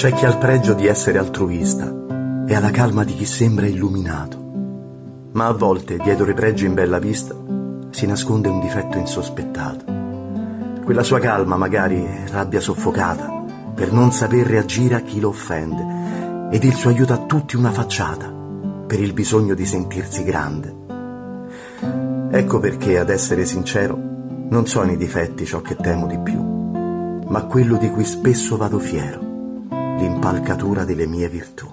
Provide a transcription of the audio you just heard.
C'è chi ha il pregio di essere altruista e ha la calma di chi sembra illuminato. Ma a volte, dietro i pregi in bella vista, si nasconde un difetto insospettato. Quella sua calma magari è rabbia soffocata per non saper reagire a chi lo offende ed il suo aiuto a tutti una facciata per il bisogno di sentirsi grande. Ecco perché, ad essere sincero, non sono i difetti ciò che temo di più, ma quello di cui spesso vado fiero, l'impalcatura delle mie virtù.